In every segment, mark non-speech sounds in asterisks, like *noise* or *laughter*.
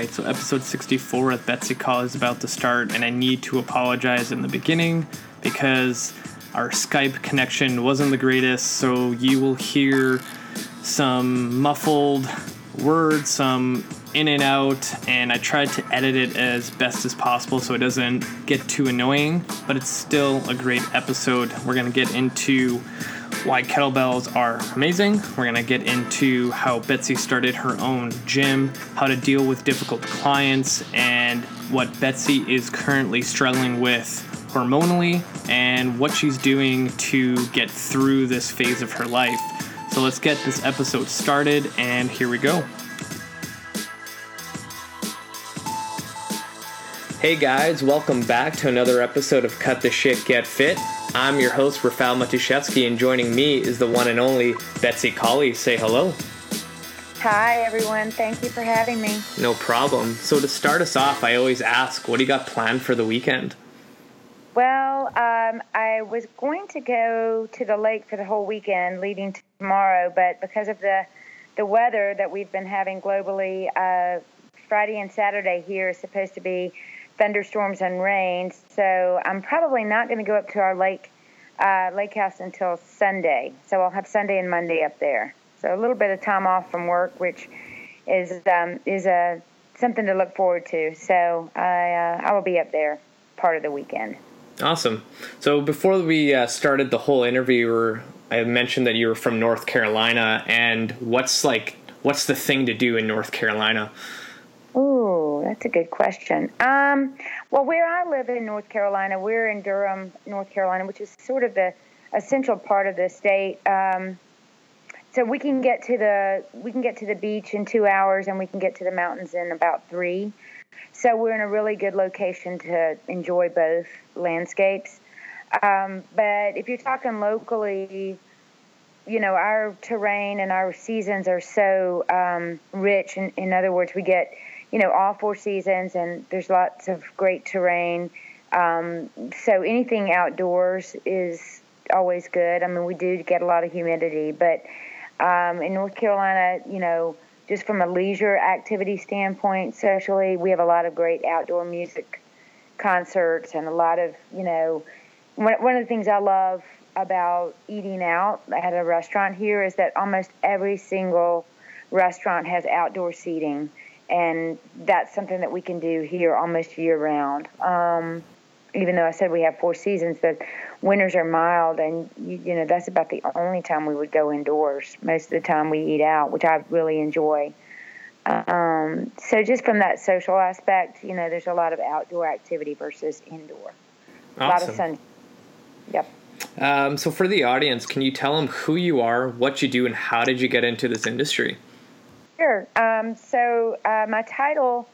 right, so episode 64 with Betsy Collie is about to start, and I need to apologize in the beginning because our Skype connection wasn't the greatest, so you will hear some muffled words, some in and out, and I tried to edit it as best as possible so it doesn't get too annoying, but it's still a great episode. We're gonna get into why kettlebells are amazing. We're going to get into how Betsy started her own gym, how to deal with difficult clients, and what Betsy is currently struggling with hormonally and what she's doing to get through this phase of her life. So let's get this episode started, and here we go. Hey guys, welcome back to another episode of Cut the Shit Get Fit. I'm your host, Rafal Matuszewski, and joining me is the one and only Betsy Collie. Say hello. Hi, everyone. Thank you for having me. No problem. So, to start us off, I always ask, what do you got planned for the weekend? Well, um, I was going to go to the lake for the whole weekend leading to tomorrow, but because of the the weather that we've been having globally, uh, Friday and Saturday here is supposed to be thunderstorms and rain. So I'm probably not going to go up to our lake uh, lake house until Sunday. So I'll have Sunday and Monday up there. So a little bit of time off from work, which is um, is a something to look forward to. So I uh, I will be up there part of the weekend. Awesome. So before we uh, started the whole interview, I mentioned that you were from North Carolina, and what's like what's the thing to do in North Carolina? That's a good question. Um, well, where I live in North Carolina, we're in Durham, North Carolina, which is sort of the essential part of the state. Um, so we can get to the we can get to the beach in two hours, and we can get to the mountains in about three. So we're in a really good location to enjoy both landscapes. Um, but if you're talking locally, you know, our terrain and our seasons are so um, rich. In, in other words, we get you know, all four seasons, and there's lots of great terrain. Um, so anything outdoors is always good. I mean, we do get a lot of humidity, but um, in North Carolina, you know, just from a leisure activity standpoint, socially, we have a lot of great outdoor music concerts and a lot of, you know, one, one of the things I love about eating out at a restaurant here is that almost every single restaurant has outdoor seating and that's something that we can do here almost year round. Um, even though I said we have four seasons, the winters are mild, and you, you, know that's about the only time we would go indoors. Most of the time we eat out, which I really enjoy. Um, so just from that social aspect, you know, there's a lot of outdoor activity versus indoor. Awesome. A lot of sun. Yep. Um, so for the audience, can you tell them who you are, what you do, and how did you get into this industry? Sure. Um, so uh, my title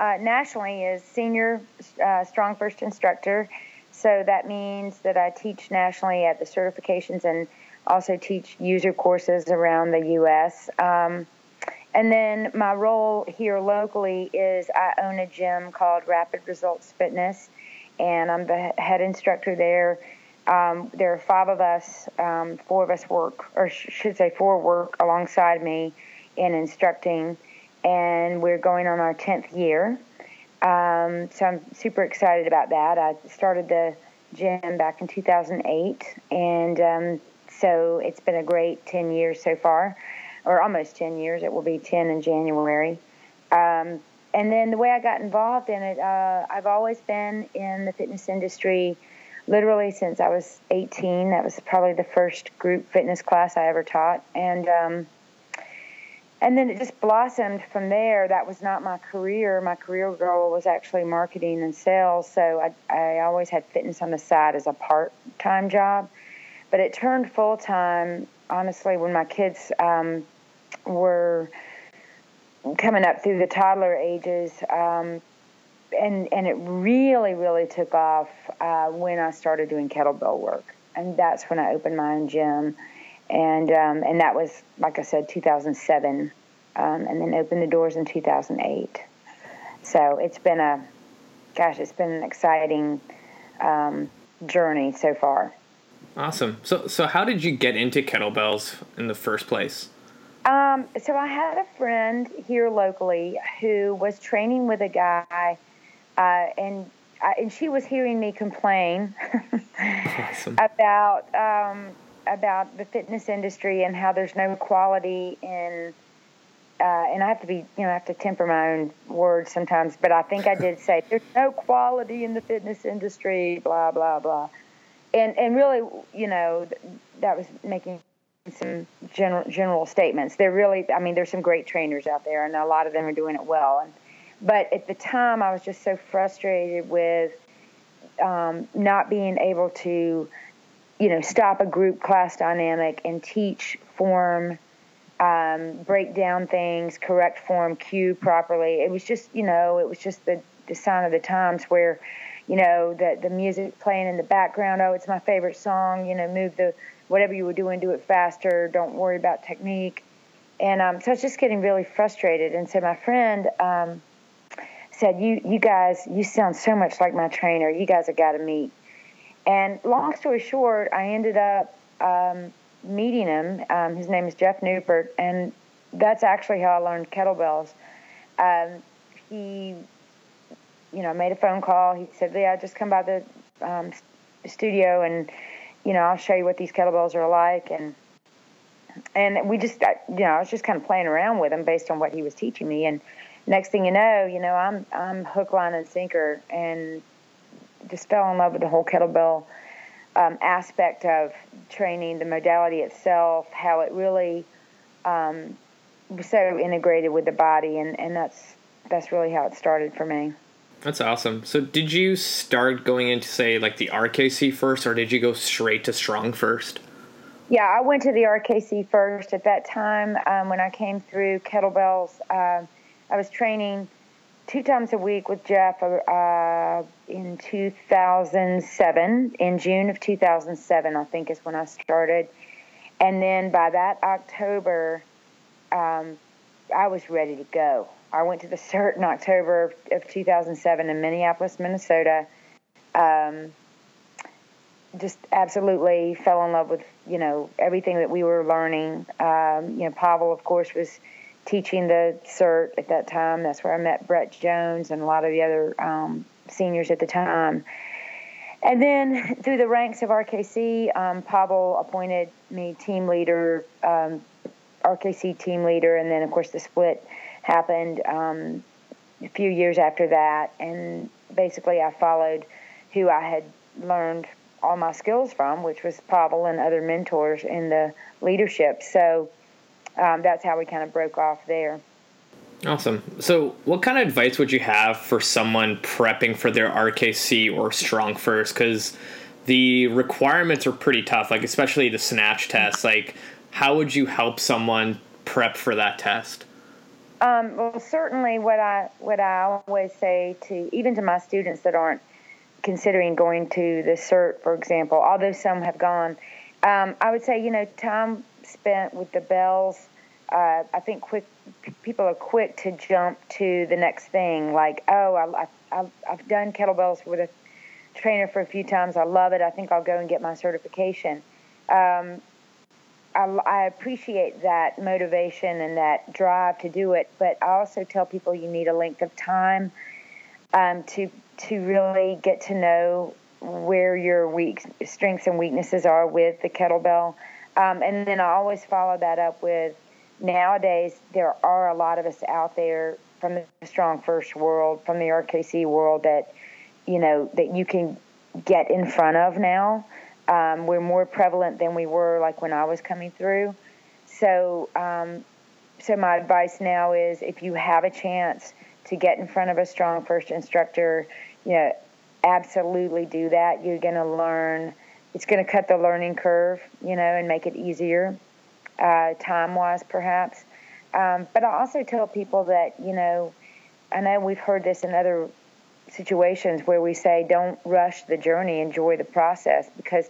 uh, nationally is Senior uh, Strong First Instructor. So that means that I teach nationally at the certifications and also teach user courses around the U.S. Um, and then my role here locally is I own a gym called Rapid Results Fitness, and I'm the head instructor there. Um, there are five of us, um, four of us work, or sh- should say, four work alongside me in instructing, and we're going on our 10th year. Um, so I'm super excited about that. I started the gym back in 2008, and um, so it's been a great 10 years so far, or almost 10 years. It will be 10 in January. Um, and then the way I got involved in it, uh, I've always been in the fitness industry literally since I was 18. That was probably the first group fitness class I ever taught. And um, and then it just blossomed from there. That was not my career. My career goal was actually marketing and sales. So I, I always had fitness on the side as a part time job. But it turned full time, honestly, when my kids um, were coming up through the toddler ages. Um, and, and it really, really took off uh, when I started doing kettlebell work. And that's when I opened my own gym and um, and that was like I said, 2007, um, and then opened the doors in 2008. So it's been a, gosh, it's been an exciting um, journey so far. Awesome. So so how did you get into kettlebells in the first place? Um, so I had a friend here locally who was training with a guy, uh, and uh, and she was hearing me complain *laughs* awesome. *laughs* about um, about the fitness industry and how there's no quality in. Uh, and I have to be, you know, I have to temper my own words sometimes, but I think I did *laughs* say there's no quality in the fitness industry, blah blah blah, and and really, you know, that was making some general general statements. They're really, I mean, there's some great trainers out there, and a lot of them are doing it well. And but at the time, I was just so frustrated with um, not being able to, you know, stop a group class dynamic and teach form, um, break down things, correct form, cue properly. It was just, you know, it was just the the sign of the times where, you know, the the music playing in the background. Oh, it's my favorite song. You know, move the whatever you were doing, do it faster. Don't worry about technique. And um, so I was just getting really frustrated. And so my friend um, said, "You, you guys, you sound so much like my trainer. You guys have got to meet." And long story short, I ended up um, meeting him. Um, his name is Jeff Newport, and that's actually how I learned kettlebells. Um, he, you know, made a phone call. He said, "Yeah, just come by the um, studio and." you know, I'll show you what these kettlebells are like. And, and we just, you know, I was just kind of playing around with him based on what he was teaching me. And next thing you know, you know, I'm, I'm hook, line, and sinker and just fell in love with the whole kettlebell um, aspect of training, the modality itself, how it really um, was so integrated with the body. And, and that's, that's really how it started for me. That's awesome. So, did you start going into say like the RKC first, or did you go straight to strong first? Yeah, I went to the RKC first. At that time, um, when I came through kettlebells, uh, I was training two times a week with Jeff uh, in 2007. In June of 2007, I think is when I started. And then by that October, um, I was ready to go. I went to the CERT in October of 2007 in Minneapolis, Minnesota. Um, just absolutely fell in love with you know everything that we were learning. Um, you know, Pavel, of course, was teaching the CERT at that time. That's where I met Brett Jones and a lot of the other um, seniors at the time. And then through the ranks of RKC, um, Pavel appointed me team leader, um, RKC team leader, and then of course the split happened um, a few years after that, and basically I followed who I had learned all my skills from, which was Pavel and other mentors in the leadership. So um, that's how we kind of broke off there. Awesome. So, what kind of advice would you have for someone prepping for their RKC or Strong First? Because the requirements are pretty tough, like especially the snatch test. Like, how would you help someone prep for that test? Um, well, certainly, what I what I always say to even to my students that aren't considering going to the CERT, for example, although some have gone, um, I would say you know time spent with the bells. Uh, I think quick people are quick to jump to the next thing, like oh, I, I, I've done kettlebells with a trainer for a few times. I love it. I think I'll go and get my certification. Um, I, I appreciate that motivation and that drive to do it, but I also tell people you need a length of time um, to to really get to know where your weak strengths and weaknesses are with the kettlebell. Um, and then I always follow that up with nowadays there are a lot of us out there from the strong first world, from the RKC world that you know that you can get in front of now. Um, we're more prevalent than we were like when I was coming through. So, um, so my advice now is if you have a chance to get in front of a strong first instructor, you know, absolutely do that. You're going to learn. It's going to cut the learning curve, you know, and make it easier, uh, time wise, perhaps. Um, but I also tell people that, you know, I know we've heard this in other situations where we say don't rush the journey, enjoy the process because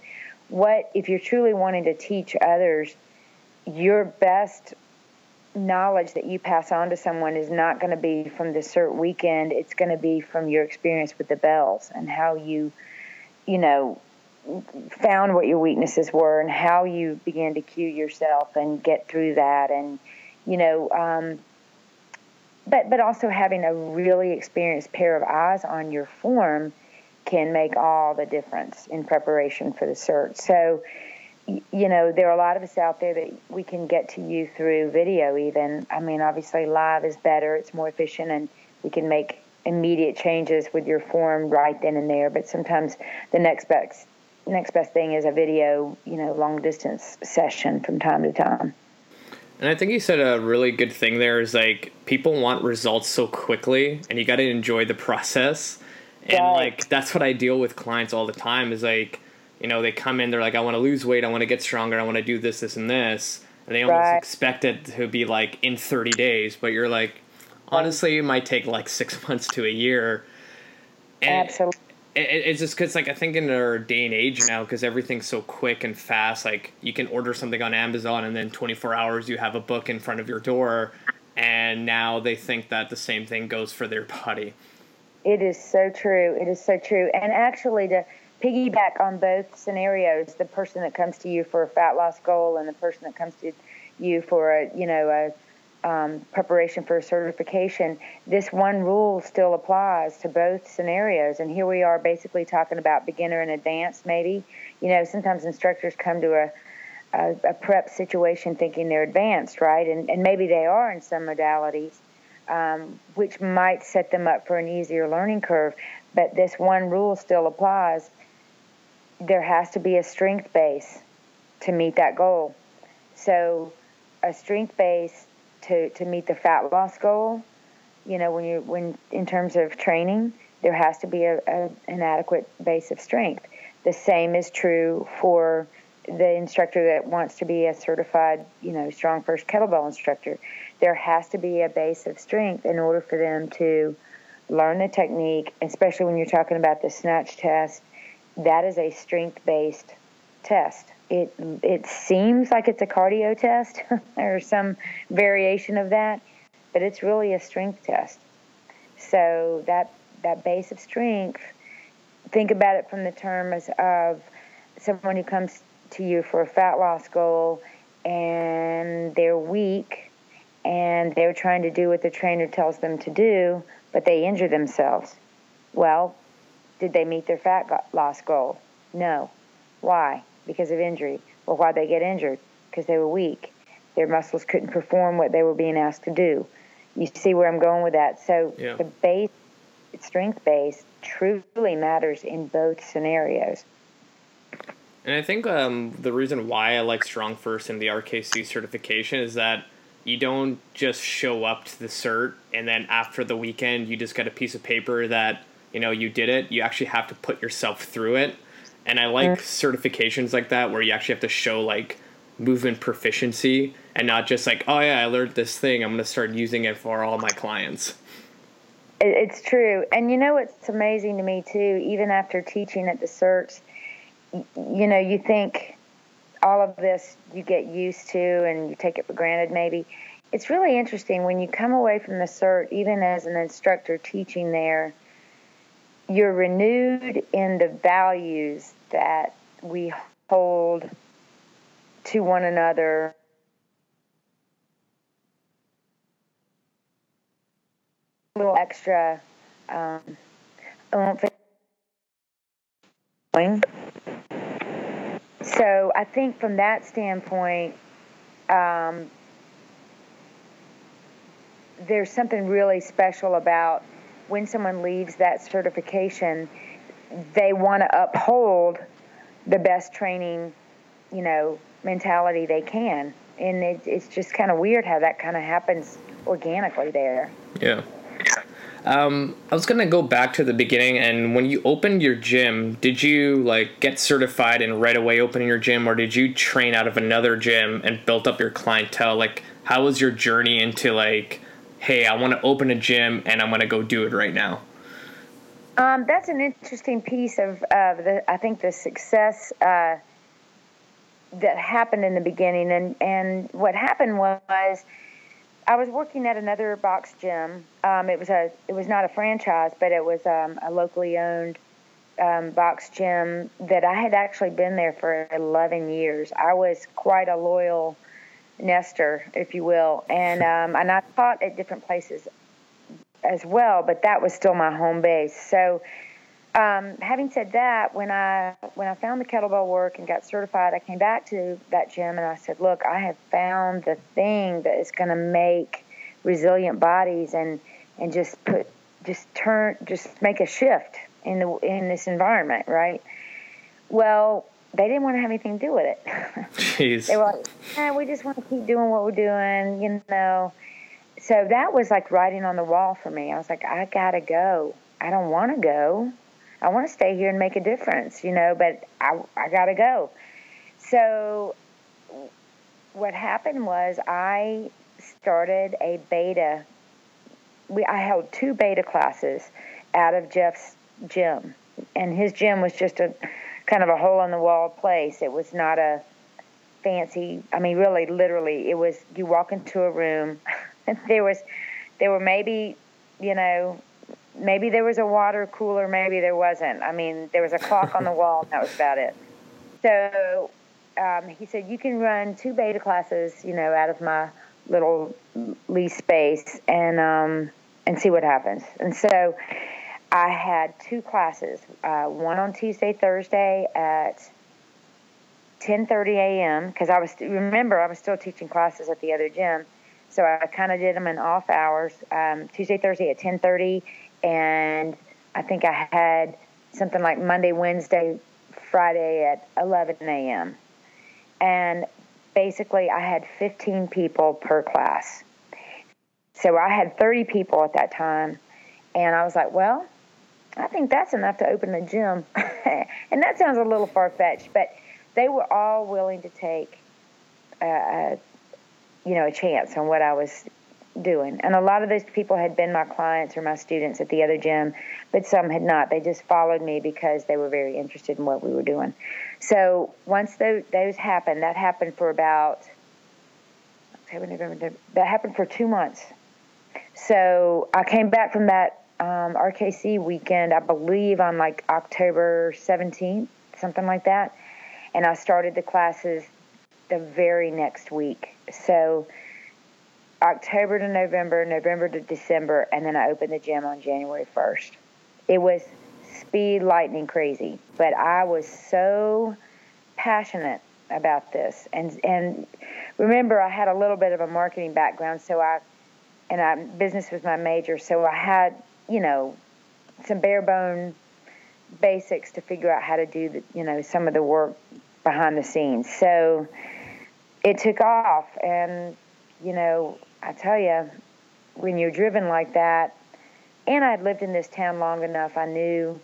what if you're truly wanting to teach others your best knowledge that you pass on to someone is not going to be from the cert weekend it's going to be from your experience with the bells and how you you know found what your weaknesses were and how you began to cue yourself and get through that and you know, um, but but also having a really experienced pair of eyes on your form can make all the difference in preparation for the cert So, you know, there are a lot of us out there that we can get to you through video. Even, I mean, obviously live is better; it's more efficient, and we can make immediate changes with your form right then and there. But sometimes the next best next best thing is a video, you know, long distance session from time to time. And I think you said a really good thing there is like people want results so quickly and you got to enjoy the process. And right. like that's what I deal with clients all the time is like, you know, they come in, they're like, I want to lose weight, I want to get stronger, I want to do this, this, and this. And they almost right. expect it to be like in 30 days, but you're like, honestly, it might take like six *laughs* months to a year. And Absolutely it's just because like I think in our day and age now, because everything's so quick and fast, like you can order something on Amazon and then 24 hours you have a book in front of your door, and now they think that the same thing goes for their *laughs* body. It is so true. It is so true. And actually, to piggyback on both scenarios, the person that comes to you for a fat loss goal and the person that comes to you for a you know a um, preparation for certification, this one rule still applies to both scenarios. And here we are basically talking about beginner and advanced, maybe. You know, sometimes instructors come to a, a, a prep situation thinking they're advanced, right? And, and maybe they are in some modalities, um, which might set them up for an easier learning curve. But this one rule still applies. There has to be a strength base to meet that goal. So, a strength base to, to meet the fat loss goal, you know, when you when in terms of training, there has to be a, a, an adequate base of strength. The same is true for the instructor that wants to be a certified, you know, strong first kettlebell instructor. There has to be a base of strength in order for them to learn the technique, especially when you're talking about the snatch test. That is a strength based test it it seems like it's a cardio test *laughs* or some variation of that, but it's really a strength test. So that that base of strength, think about it from the terms of someone who comes to you for a fat loss goal and they're weak and they're trying to do what the trainer tells them to do, but they injure themselves. Well, did they meet their fat loss goal? No. Why? Because of injury. Well, why they get injured? Because they were weak. Their muscles couldn't perform what they were being asked to do. You see where I'm going with that? So yeah. the base, strength base, truly matters in both scenarios. And I think um, the reason why I like Strong First and the RKC certification is that you don't just show up to the cert and then after the weekend you just get a piece of paper that you know you did it. You actually have to put yourself through it and I like certifications like that where you actually have to show like movement proficiency and not just like, oh yeah, I learned this thing. I'm going to start using it for all my clients. It's true. And you know what's amazing to me too, even after teaching at the certs, you know, you think all of this you get used to and you take it for granted maybe. It's really interesting when you come away from the cert, even as an instructor teaching there, you're renewed in the values that we hold to one another. A little extra um, so I think from that standpoint, um, there's something really special about when someone leaves that certification they want to uphold the best training, you know, mentality they can. And it, it's just kind of weird how that kind of happens organically there. Yeah. Um, I was gonna go back to the beginning, and when you opened your gym, did you like get certified and right away open your gym, or did you train out of another gym and built up your clientele? Like, how was your journey into like, hey, I want to open a gym and I'm gonna go do it right now? Um, that's an interesting piece of, of the, I think, the success uh, that happened in the beginning. And, and what happened was, I was working at another box gym. Um, it was a, it was not a franchise, but it was um, a locally owned um, box gym that I had actually been there for 11 years. I was quite a loyal nester, if you will, and um, and I taught at different places as well, but that was still my home base. So, um, having said that, when I when I found the kettlebell work and got certified, I came back to that gym and I said, "Look, I have found the thing that is going to make resilient bodies and and just put just turn just make a shift in the in this environment, right?" Well, they didn't want to have anything to do with it. *laughs* Jeez. they were like, eh, "We just want to keep doing what we're doing," you know so that was like writing on the wall for me. I was like, I gotta go. I don't want to go. I want to stay here and make a difference, you know, but I, I gotta go. So what happened was I started a beta. We, I held two beta classes out of Jeff's gym, and his gym was just a kind of a hole in the wall place. It was not a fancy. I mean, really, literally, it was you walk into a room. *laughs* there was there were maybe you know maybe there was a water cooler maybe there wasn't. I mean there was a clock on the *laughs* wall and that was about it. So um, he said you can run two beta classes you know out of my little lease space and um, and see what happens. And so i had two classes uh, one on tuesday thursday at 10:30 a.m. because I was remember I was still teaching classes at the other gym, so I kind of did them in off hours, um, Tuesday, Thursday at 10:30, and I think I had something like Monday, Wednesday, Friday at 11 a.m. And basically, I had 15 people per class. So I had 30 people at that time, and I was like, well, I think that's enough to open a gym. *laughs* and that sounds a little far fetched, but they were all willing to take a, you know, a chance on what I was doing. And a lot of those people had been my clients or my students at the other gym, but some had not. They just followed me because they were very interested in what we were doing. So once those, those happened, that happened for about October, November, that happened for two months. So I came back from that um, RKC weekend, I believe on like October 17th, something like that. And I started the classes the very next week. So October to November, November to December, and then I opened the gym on January 1st. It was speed lightning crazy, but I was so passionate about this. And and remember I had a little bit of a marketing background, so I and I business was my major, so I had, you know, some bare bone basics to figure out how to do the, you know, some of the work behind the scenes. So it took off. And, you know, I tell you, when you're driven like that, and I'd lived in this town long enough, I knew,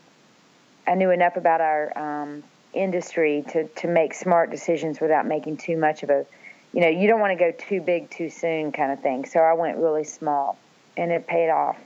I knew enough about our um, industry to, to make smart decisions without making too much of a, you know, you don't want to go too big too soon kind of thing. So I went really small, and it paid off.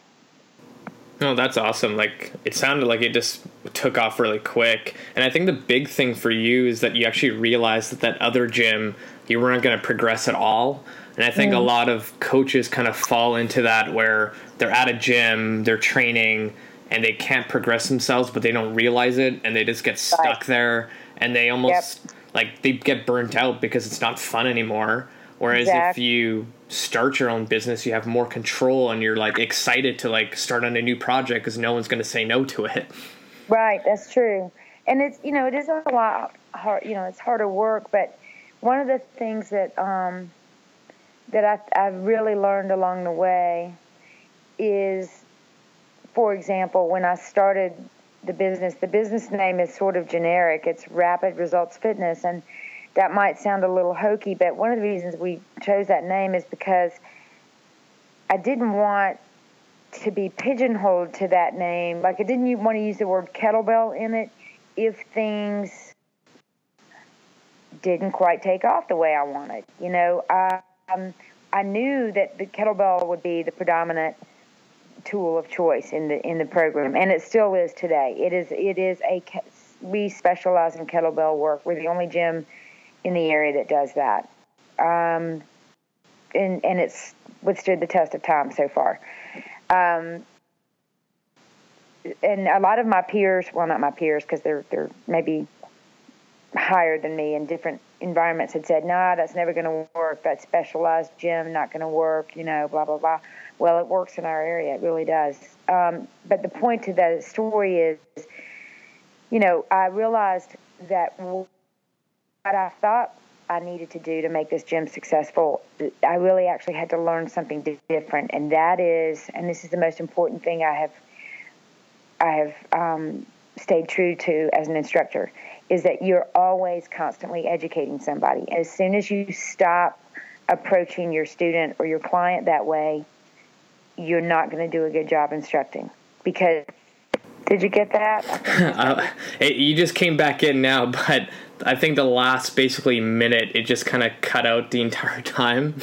No, that's awesome. Like it sounded like it just took off really quick. And I think the big thing for you is that you actually realized that that other gym you weren't going to progress at all. And I think mm. a lot of coaches kind of fall into that where they're at a gym, they're training, and they can't progress themselves, but they don't realize it, and they just get stuck right. there, and they almost yep. like they get burnt out because it's not fun anymore. Whereas exactly. if you start your own business, you have more control, and you're like excited to like start on a new project because no one's going to say no to it. Right, that's true, and it's you know it is a lot hard. You know, it's harder work, but one of the things that um, that I, I've really learned along the way is, for example, when I started the business, the business name is sort of generic. It's Rapid Results Fitness, and that might sound a little hokey, but one of the reasons we chose that name is because I didn't want to be pigeonholed to that name. Like I didn't want to use the word kettlebell in it if things didn't quite take off the way I wanted. You know, I, um, I knew that the kettlebell would be the predominant tool of choice in the in the program, and it still is today. It is it is a we specialize in kettlebell work. We're the only gym in the area that does that, um, and and it's withstood the test of time so far. Um, and a lot of my peers, well, not my peers, because they're they're maybe higher than me in different environments had said, nah, that's never going to work. That specialized gym not going to work, you know, blah, blah, blah. Well, it works in our area. It really does. Um, but the point to the story is, you know, I realized that what I thought I needed to do to make this gym successful, I really actually had to learn something different, and that is, and this is the most important thing I have, I have um, stayed true to as an instructor, is that you're always constantly educating somebody. As soon as you stop approaching your student or your client that way, you're not going to do a good job instructing because did you get that? *laughs* uh, it, you just came back in now, *laughs* but I think the last basically minute it just kind of cut out the entire *laughs* time.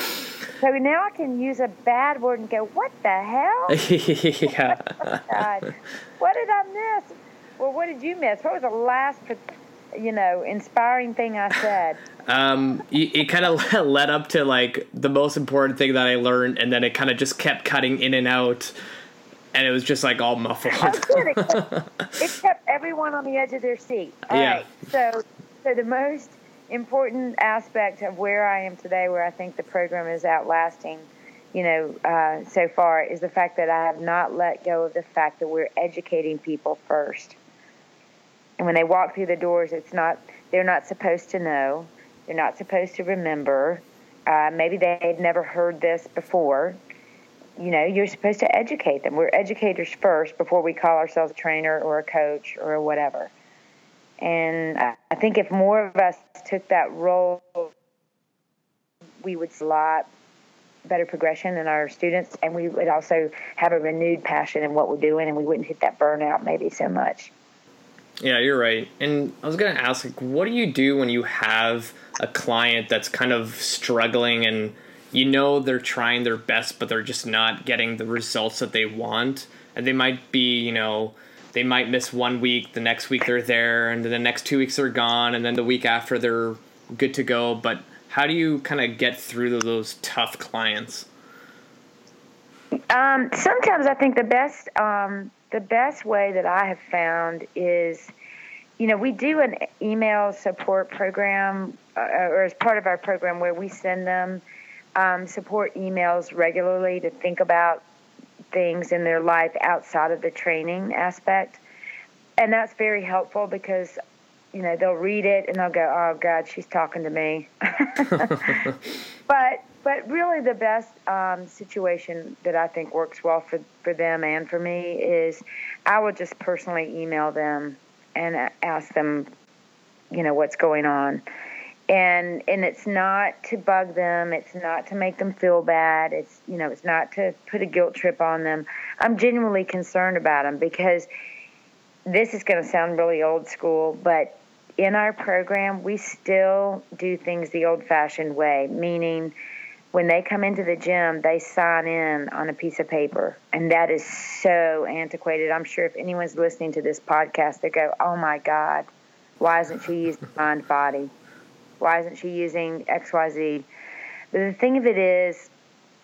So now I can use a bad word and go, "What the hell?" yeah. God, what did I miss? Well, what did you miss? What was the last, you know, inspiring thing I said? *laughs* Um, it, it kind of led up to like the most important thing that I learned, and then it kind of just kept cutting in and out and it was just like all muffled. it, kept, *laughs* it kept everyone on the edge of their seat. All yeah. Right, so, so the most important aspect of where I am today, where I think the program is outlasting, you know, uh, so far, is the fact that I have not let go of the fact that we're educating people first. And when they walk through the doors, it's not they're not supposed to know, they're not supposed to remember. Uh, maybe they've never heard this before you know, you're supposed to educate them. We're educators first before we call ourselves a trainer or a coach or whatever. And I think if more of us took that role, we would see a lot better progression in our students, and we would also have a renewed passion in what we're doing, and we wouldn't hit that burnout maybe so much. Yeah, you're right. And I was going to ask, like, what do you do when you have a client that's kind of struggling and you know they're trying their best, but they're just not getting the results that they want. And they might be, you know, they might miss one week, the next week they're there, and then the next two weeks they're gone, and then the week after they're good to go. But how do you kind of get through those tough clients? Um, sometimes I think the best um, the best way that I have found is, you know, we do an email support program, uh, or as part of our program where we send them um, support emails regularly to think about things in their life outside of the training aspect. And that's very helpful because, you know, they'll read it and they'll go, oh, God, she's talking to me. *laughs* *laughs* *laughs* but but really the best um, situation that I think works well for, for them and for me is I would just personally email them and ask them, you know, what's going on. And and it's not to bug them. It's not to make them feel bad. It's you know it's not to put a guilt trip on them. I'm genuinely concerned about them because this is going to sound really old school but in our program we still do things the old fashioned way meaning when they come into the gym they sign in on a piece of paper and that is so antiquated i'm sure if anyone's listening to this podcast they go oh my god why isn't she using Mindbody why isn't she using XYZ? But the thing of it is,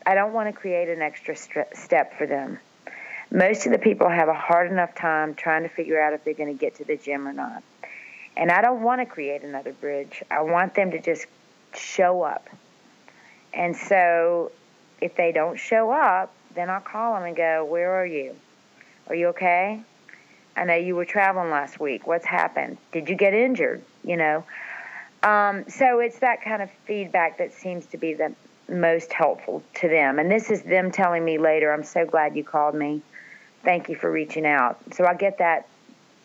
I don't want to create an extra st- step for them. Most of the people have a hard enough time trying to figure out if they're going to get to the gym or not. And I don't want to create another bridge. I want them to just show up. And so if they don't show up, then I'll call them and go, Where are you? Are you okay? I know you were traveling last week. What's happened? Did you get injured? You know, um, so it's that kind of feedback that seems to be the most helpful to them. And this is them telling me later, I'm so glad you called me. Thank you for reaching out. So I get that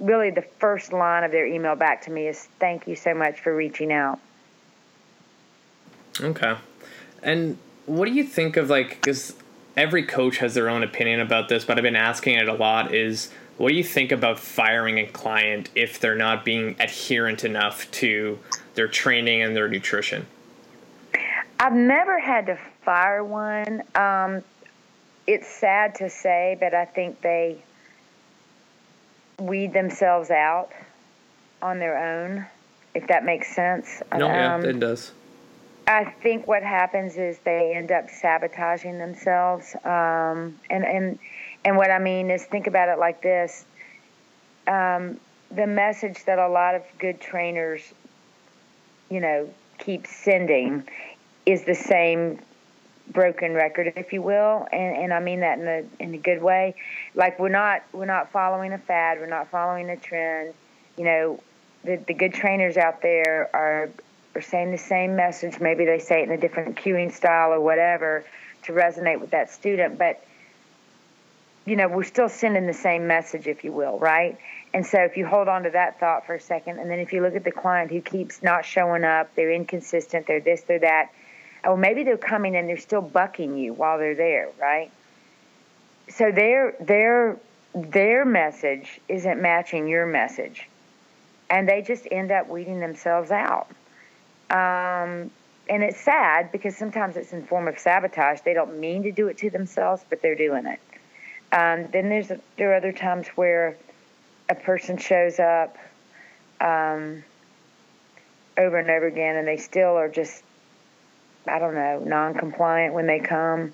really the first line of their email back to me is thank you so much for reaching out. Okay. And what do you think of like, because every coach has their own opinion about this, but I've been asking it a lot is what do you think about firing a client if they're not being adherent enough to their training and their nutrition? I've never had to fire one. Um, it's sad to say, but I think they weed themselves out on their own, if that makes sense. No, um, yeah, it does. I think what happens is they end up sabotaging themselves, um, and and and what I mean is think about it like this: um, the message that a lot of good trainers you know, keep sending is the same broken record, if you will, and and I mean that in a in a good way. Like we're not we're not following a fad, we're not following a trend. You know, the the good trainers out there are are saying the same message. Maybe they say it in a different cueing style or whatever to resonate with that student, but you know, we're still sending the same message, if you will, right? And so if you hold on to that thought for a second, and then if you look at the client who keeps not showing up, they're inconsistent, they're this, they're that, or maybe they're coming and they're still bucking you while they're there, right? So their their their message isn't matching your message, and they just end up weeding themselves out. Um, and it's sad because sometimes it's in form of sabotage. They don't mean to do it to themselves, but they're doing it. Um, then there's there are other times where a person shows up um, over and over again, and they still are just I don't know non-compliant when they come.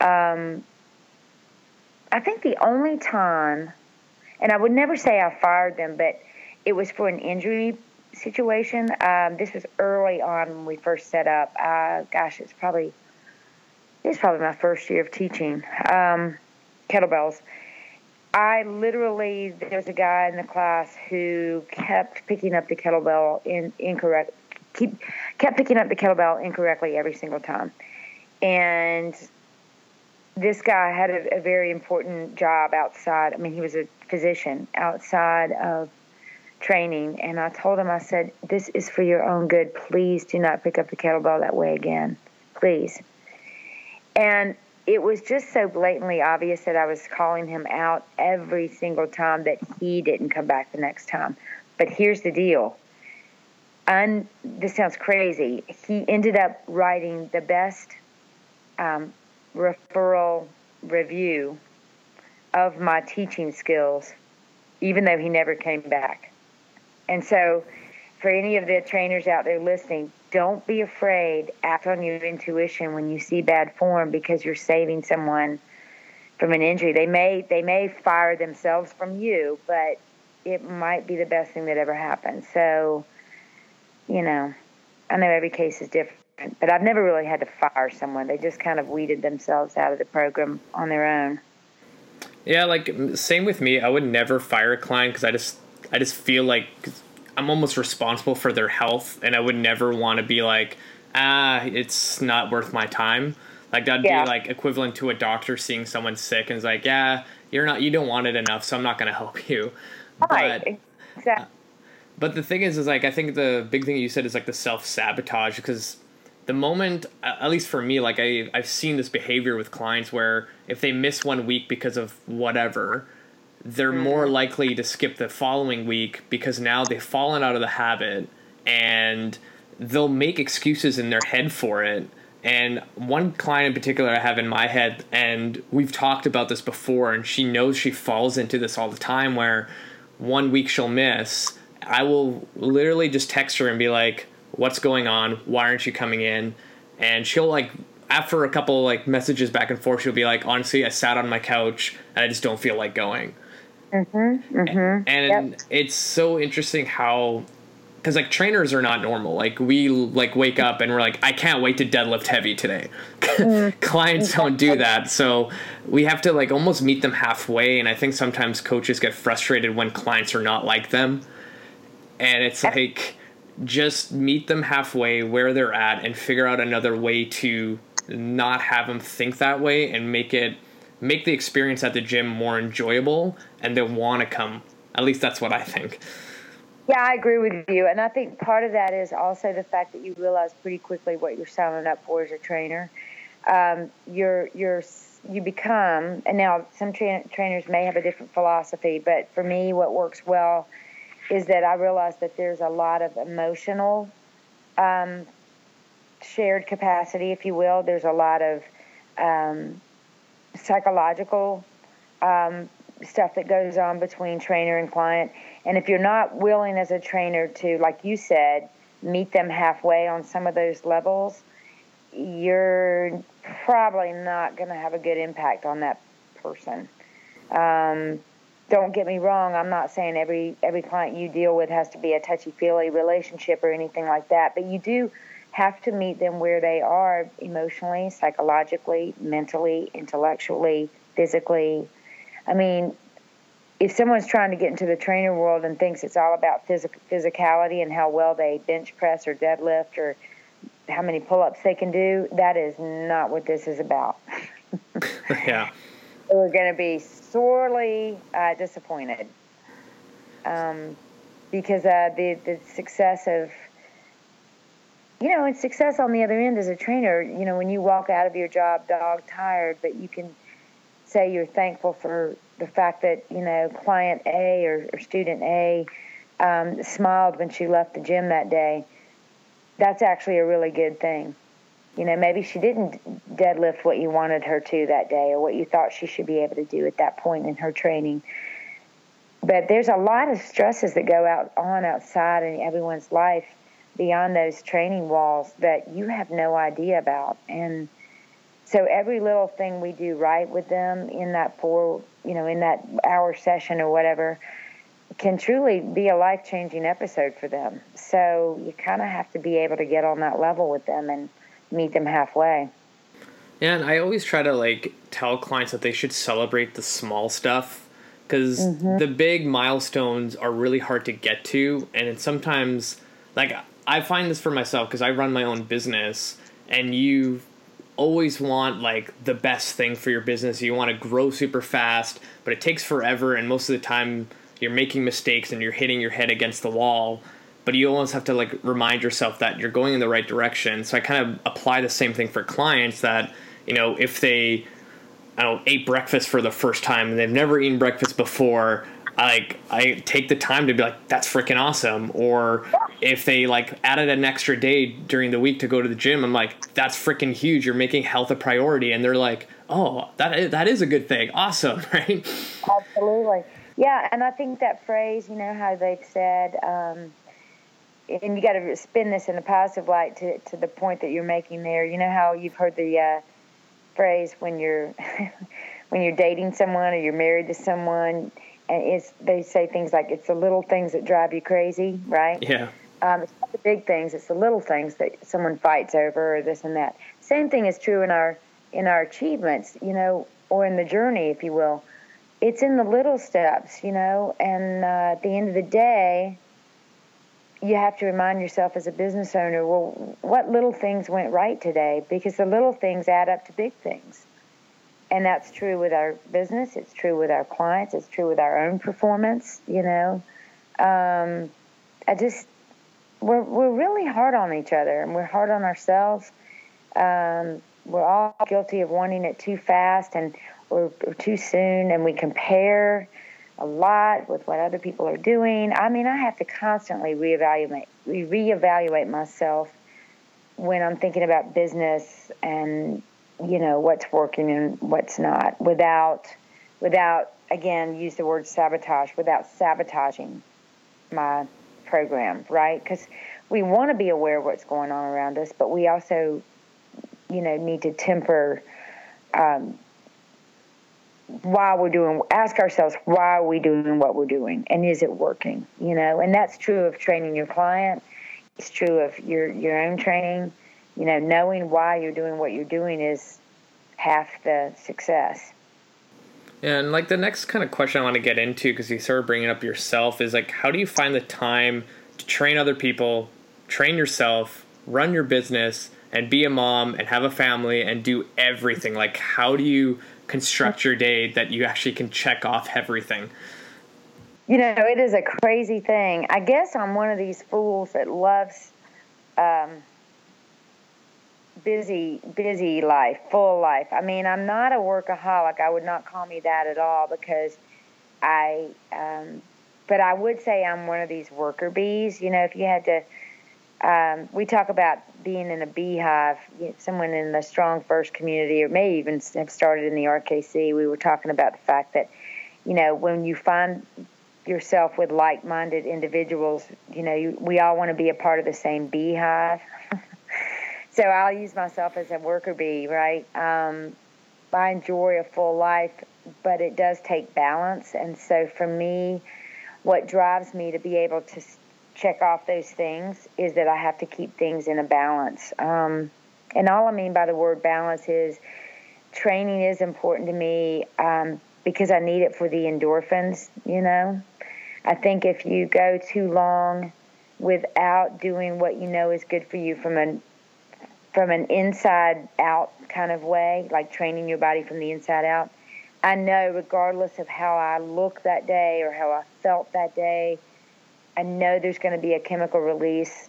Um, I think the only time, and I would never say I fired them, but it was for an injury situation. Um, this was early on when we first set up. Uh, gosh, it's probably it's probably my first year of teaching um, kettlebells. I literally there was a guy in the class who kept picking up the kettlebell in incorrect keep kept picking up the kettlebell incorrectly every single time, and this guy had a, a very important job outside. I mean, he was a physician outside of training. And I told him I said this is for your own good. Please do not pick up the kettlebell that way again. Please. And it was just so blatantly obvious that I was calling him out every single time that he didn't come back the next time. But here's the deal and this sounds crazy he ended up writing the best um, referral review of my teaching skills even though he never came back and so, for any of the trainers out there listening, don't be afraid. Act on your intuition when you see bad form because you're saving someone from an injury. They may they may fire themselves from you, but it might be the best thing that ever happened. So, you know, I know every case is different, but I've never really had to fire someone. They just kind of weeded themselves out of the program on their own. Yeah, like same with me. I would never fire a client because I just I just feel like I'm almost responsible for their health, and I would never want to be like, ah, it's not worth my time. Like that'd yeah. be like equivalent to a doctor seeing someone sick and is like, yeah, you're not, you don't want it enough, so I'm not going to help *laughs* you. Right. But, exactly. But the thing is, is like I think the big thing you said is like the self sabotage because the moment, at least for me, like I I've seen this behavior with clients where if they miss one week because of whatever, they're mm-hmm. more likely to skip the following week because now they've fallen out of the habit and they'll make excuses in their head for it. And one client in particular I have in my head, and we've talked about this before, and she knows she falls into this all the time where one week she'll miss. I will literally just text her and be like, What's going on? Why aren't you coming in? And she'll like after a couple like messages back and forth, she'll be like, honestly, I sat on my couch and I just don't feel like going. Mm-hmm, mm-hmm. And yep. it's so interesting how, because like trainers are not normal. Like we like wake up and we're like, I can't wait to deadlift heavy today. Mm-hmm. *laughs* Clients don't do that, so we have to like almost meet them halfway. And I think sometimes coaches get frustrated when clients are not like them. And it's like just meet them halfway where they're at and figure out another way to not have them think that way and make it make the experience at the gym more enjoyable and they want to come. At least that's what I think. Yeah, I agree with you. And I think part of that is also the fact that you realize pretty quickly what you're signing up for as a trainer. Um, you're, you're, you become, and now some tra- trainers may have a different philosophy, but for me, what works well is that I realize that there's a lot of emotional um, shared capacity, if you will. There's a lot of um, psychological um, stuff that goes on between trainer and client. And if you're not willing as a trainer to, like you said, meet them halfway on some of those levels, you're probably not going to have a good impact on that person. Um, don't get me wrong. I'm not saying every every client you deal with has to be a touchy feely relationship or anything like that, but you do have to meet them where they are emotionally, psychologically, mentally, intellectually, physically. I mean, if someone's trying to get into the trainer world and thinks it's all about phys- physicality and how well they bench press or deadlift or how many pull-ups they can do, that is not what this is about. *laughs* *laughs* yeah. We're going to be sorely disappointed um, because uh, the the success of you know, and success on the other end as a trainer. You know, when you walk out of your job dog tired, but you can say you're thankful for the fact that you know client A or, or student A um, smiled when she left the gym that day. That's actually a really good thing. You know, maybe she didn't deadlift what you wanted her to that day or what you thought she should be able to do at that point in her training. But there's a lot of stresses that go out on outside in everyone's life beyond those training walls that you have no idea about. And so every little thing we do right with them in that four, you know, in that hour session or whatever can truly be a life changing episode for them. So you kind of have to be able to get on that level with them and meet them halfway. Yeah, and I always try to like tell clients that they should celebrate the small stuff because mm-hmm. the big milestones are really hard to get to, and it's sometimes like I find this for myself because I run my own business, and you always want like the best thing for your business. You want to grow super fast, but it takes forever, and most of the time you're making mistakes and you're hitting your head against the wall but you almost have to like remind yourself that you're going in the right direction. So I kind of apply the same thing for clients that, you know, if they I don't ate breakfast for the first time and they've never eaten breakfast before, I like I take the time to be like, that's freaking awesome. Or if they like added an extra day during the week to go to the gym, I'm like, that's freaking huge. You're making health a priority. And they're like, oh, that is, that is a good thing. Awesome, *laughs* right? Absolutely. Yeah, and I think that phrase, you know, how they've said, um, and you got to spin this in a positive light to, to the point that you're making there. You know how you've heard the uh, phrase when you're *laughs* when you're dating someone or you're married to someone, and it's they say things like it's the little things that drive you crazy, right? Yeah. Um, it's not the big things; it's the little things that someone fights over, or this and that. Same thing is true in our in our achievements, you know, or in the journey, if you will. It's in the little steps, you know, and uh, at the end of the day you have to remind yourself as a business owner, well, what little things went right today? Because the little things add up to big things. And that's true with our business, it's true with our clients, it's true with our own performance, you know. Um, I just, we're, we're really hard on each other and we're hard on ourselves. Um, we're all guilty of wanting it too fast and or, or too soon, and we compare a lot with what other people are doing. I mean, I have to constantly reevaluate reevaluate myself when I'm thinking about business and you know what's working and what's not without without again use the word sabotage without sabotaging my program, right? Cuz we want to be aware of what's going on around us, but we also you know need to temper um, why we're doing ask ourselves why are we doing what we're doing and is it working you know? And that's true of training your client. It's true of your your own training. You know knowing why you're doing what you're doing is half the success. And like the next kind of question I want to get into because you started bringing up yourself is like how do you find the time to train other people, train yourself, run your business, and be a mom and have a family and do everything? Like how do you construct your day that you actually can check off everything? You know, it is a crazy thing. I guess I'm one of these fools that loves um, busy, busy life, full life. I mean, I'm not a workaholic. I would not call me that at all because I, um, but I would say I'm one of these worker bees. You know, if you had to um, we talk about being in a beehive. Someone in the StrongFirst community, or may even have started in the RKC, we were talking about the fact that, you know, when you find yourself with like-minded individuals, you know, you, we all want to be a part of the same beehive. *laughs* so I'll use myself as a worker bee, right? Um, I enjoy a full life but it does take balance. And so for me, what drives me to be able to check off those things is that I have to keep things in a balance. Um, and all I mean by the word balance is training is important to me um, because I need it for the endorphins, you know. I think if you go too long without doing what you know is good for you from an from an inside out kind of way, like training your body from the inside out, I know regardless of how I look that day or how I felt that day, I know there's going to be a chemical release,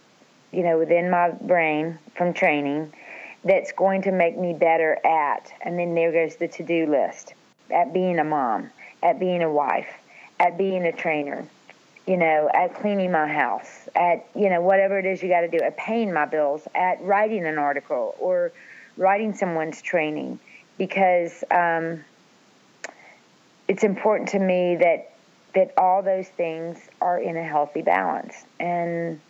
you know, within my brain from training that's going to make me better at. And then there goes the to do list at being a mom, at being a wife, at being a trainer, you know, at cleaning my house, at, you know, whatever it is you got to do, at paying my bills, at writing an article or writing someone's training because um, it's important to me that that all those things are in a healthy balance and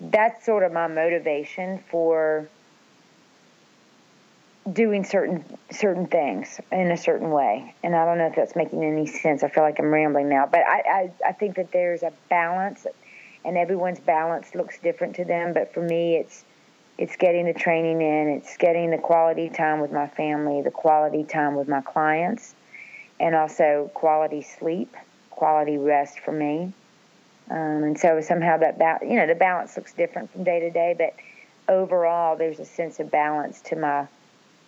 that's sort of my motivation for doing certain certain things in a certain way. And I don't know if that's making any sense. I feel like I'm rambling now, but I, I, I think that there's a balance, and everyone's balance looks different to them. But for me, it's it's getting the training in, it's getting the quality time with my family, the quality time with my clients, and also quality sleep, quality rest for me. Um, and so somehow that ba- you know the balance looks different from day to day, but overall there's a sense of balance to my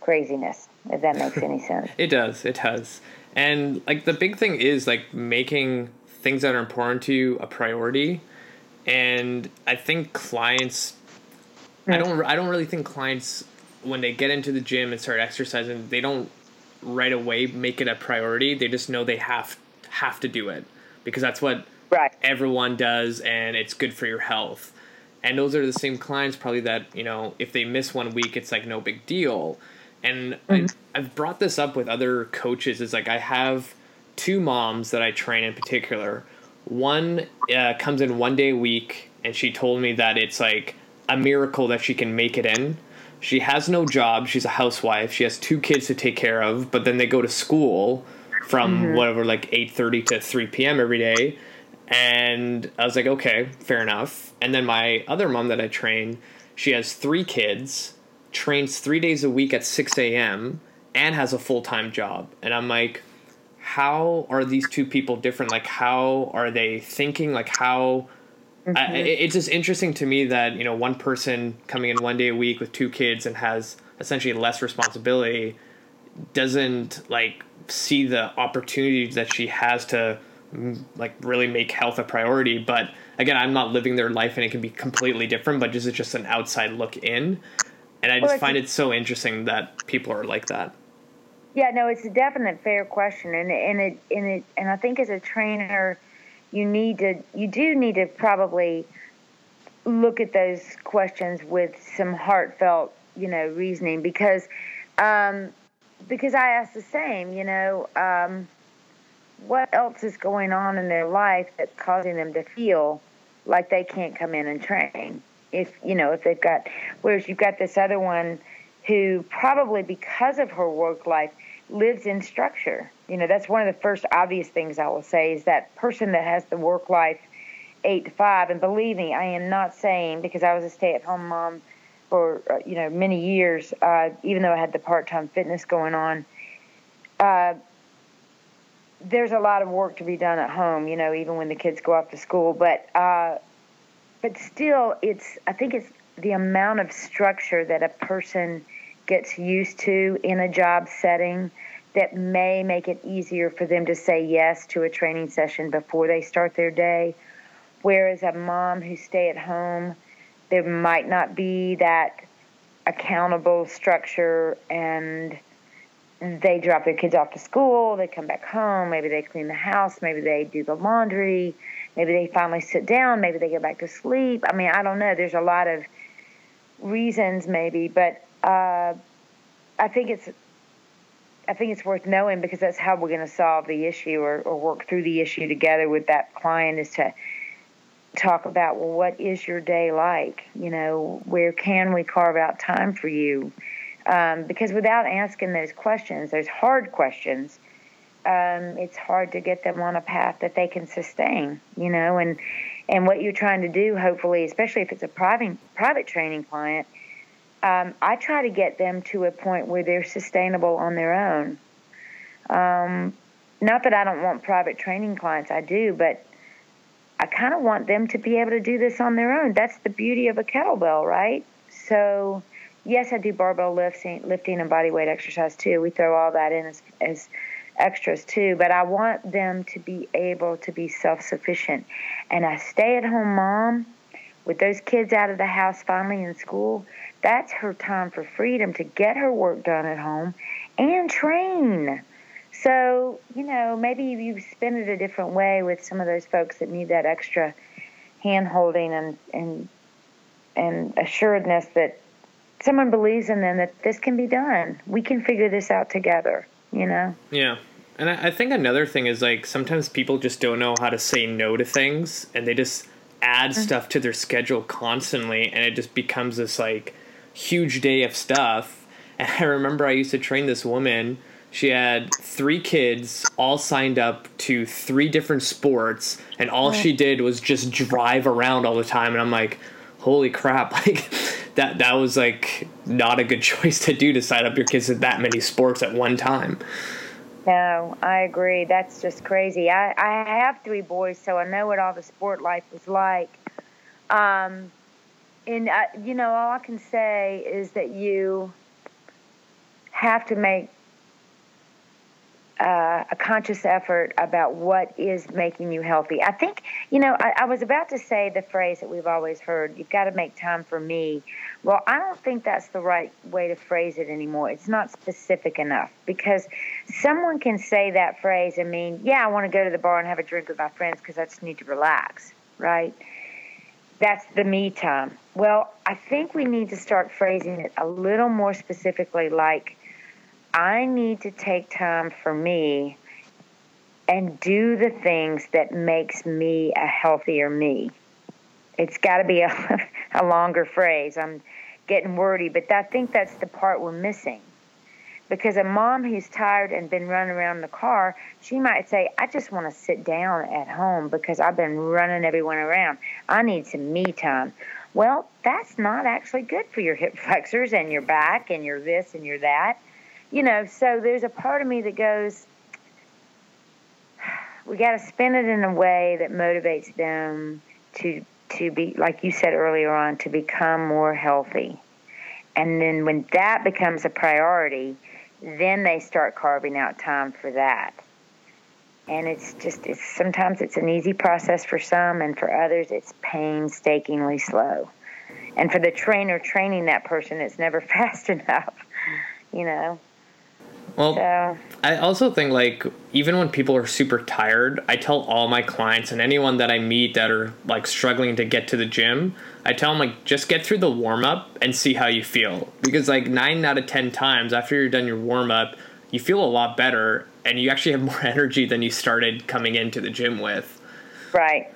craziness, if that makes any *laughs* sense. it does. It does. And like the big thing is like making things that are important to you a priority. And I think clients I don't I don't really think clients when they get into the gym and start exercising, they don't right away make it a priority. They just know they have have to do it because that's what right. everyone does and it's good for your health. And those are the same clients probably that, you know, if they miss one week, it's like no big deal and mm-hmm. I, I've brought this up with other coaches. Is like I have two moms that I train in particular. One uh, comes in one day a week, and she told me that it's like a miracle that she can make it in. She has no job. She's a housewife. She has two kids to take care of, but then they go to school from mm-hmm. whatever like 8:30 to 3 p.m. every day. And I was like, okay, fair enough. And then my other mom that I train, she has three kids trains three days a week at 6 a.m. and has a full time job. And I'm like, how are these two people different? Like, how are they thinking? Like, how. Mm-hmm. I, it's just interesting to me that, you know, one person coming in one day a week with two kids and has essentially less responsibility doesn't like see the opportunities that she has to mm, like really make health a priority but again i'm not living their life and it can be completely different but this is just an outside look in and I just well, find it so interesting that people are like that. Yeah, no, it's a definite fair question, and and it and it and I think as a trainer, you need to you do need to probably look at those questions with some heartfelt, you know, reasoning because um, because I ask the same, you know, um, what else is going on in their life that's causing them to feel like they can't come in and train? if you know if they've got whereas you've got this other one who probably because of her work life lives in structure you know that's one of the first obvious things i will say is that person that has the work life eight to five and believe me i am not saying because i was a stay-at-home mom for uh, you know many years uh, even though i had the part-time fitness going on uh, there's a lot of work to be done at home you know even when the kids go off to school but uh, but still, it's I think it's the amount of structure that a person gets used to in a job setting that may make it easier for them to say yes to a training session before they start their day. Whereas a mom who stay at home, there might not be that accountable structure and they drop their kids off to school, they come back home, maybe they clean the house, maybe they do the laundry, maybe they finally sit down, maybe they go back to sleep. I mean, I don't know. There's a lot of reasons, maybe, but uh, I think it's I think it's worth knowing because that's how we're going to solve the issue or, or work through the issue together with that client is to talk about well, what is your day like? You know, where can we carve out time for you? Um, because without asking those questions, those hard questions, um, it's hard to get them on a path that they can sustain, you know, and and what you're trying to do, hopefully, especially if it's a private private training client, um, I try to get them to a point where they're sustainable on their own. Um, not that I don't want private training clients, I do, but I kind of want them to be able to do this on their own. That's the beauty of a kettlebell, right? So, yes, I do barbell lifting, lifting and body weight exercise too. We throw all that in as, as extras too, but I want them to be able to be self sufficient. And a stay at home mom with those kids out of the house finally in school, that's her time for freedom to get her work done at home and train. So, you know, maybe you spin it a different way with some of those folks that need that extra hand holding and, and and assuredness that someone believes in them that this can be done. We can figure this out together, you know? Yeah. And I, I think another thing is like sometimes people just don't know how to say no to things and they just add mm-hmm. stuff to their schedule constantly and it just becomes this like huge day of stuff. *laughs* And I remember I used to train this woman. She had three kids, all signed up to three different sports, and all oh. she did was just drive around all the time. And I'm like, holy crap, *laughs* like that that was like not a good *laughs* choice to do to sign up your kids to that many sports at one time. No, I agree. That's just crazy. I, I have three boys, so I know what all the sport life was like. Um, and I, you know, all I can say is that you have to make uh, a conscious effort about what is making you healthy. I think, you know, I, I was about to say the phrase that we've always heard you've got to make time for me. Well, I don't think that's the right way to phrase it anymore. It's not specific enough because someone can say that phrase and mean, yeah, I want to go to the bar and have a drink with my friends because I just need to relax, right? That's the me time. Well, I think we need to start phrasing it a little more specifically like, I need to take time for me and do the things that makes me a healthier me. It's got to be a, *laughs* a longer phrase. I'm getting wordy, but I think that's the part we're missing. Because a mom who's tired and been running around the car, she might say, I just want to sit down at home because I've been running everyone around. I need some me time. Well, that's not actually good for your hip *laughs* flexors and your back and your this and your that you know, so there's a part of me that goes, *sighs* we got to spin it in a way that motivates them to to be like you said earlier on to become more healthy. And then when that becomes a priority, then they start carving out time for that. And it's just it's sometimes it's an easy process for some and for others it's painstakingly slow. And for the trainer training that person it's never *laughs* fast enough, you know. Well, so. I also think like even when people are super tired, I tell all my clients and anyone that I meet that are like struggling to get to the gym, I tell them like just get through the warm up and see how you feel because like 9 out of 10 times after you're done your warm up, you feel a lot better and you actually have *laughs* more energy than you started coming into the gym with. Right.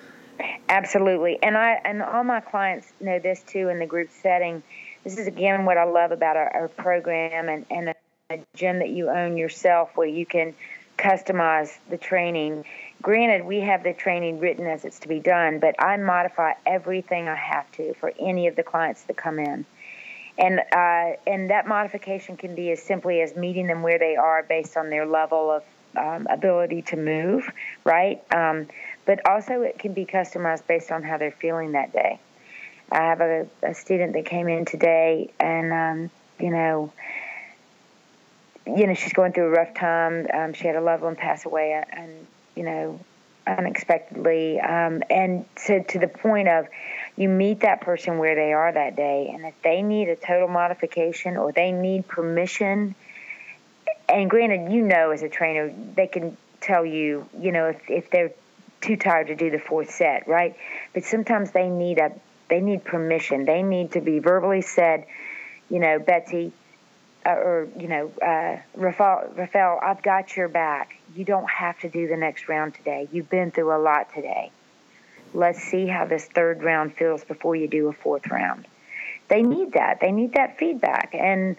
Absolutely. And I and all my clients know this too in the group setting. This is again what I love about our, our program and and a gym that you own yourself where you can customize the training. Granted, we have the training written as it's to be done, but I modify everything I have to for any of the clients that come in. And uh, and that modification can be as simply as meeting them where they are based on their level of um, ability to move, right? Um, but also it can be customized based on how they're feeling that day. I have a, a student that came in today, and um, you know, you know, she's going through a rough time. Um, she had a loved one pass away, uh, and you know, unexpectedly, um, and to to the point of you meet that person where they are that day, and if they need a total modification or they need permission, and granted, you know, as a trainer, they can tell you, you know, if if they're too tired to do the fourth set, right? But sometimes they need a they need permission. They need to be verbally said, you know, Betsy uh, or you know, uh, Rafael, Rafael, I've got your back. You don't have to do the next round today. You've been through a lot today. Let's see how this third round feels before you do a fourth round. They need that. They need that feedback, and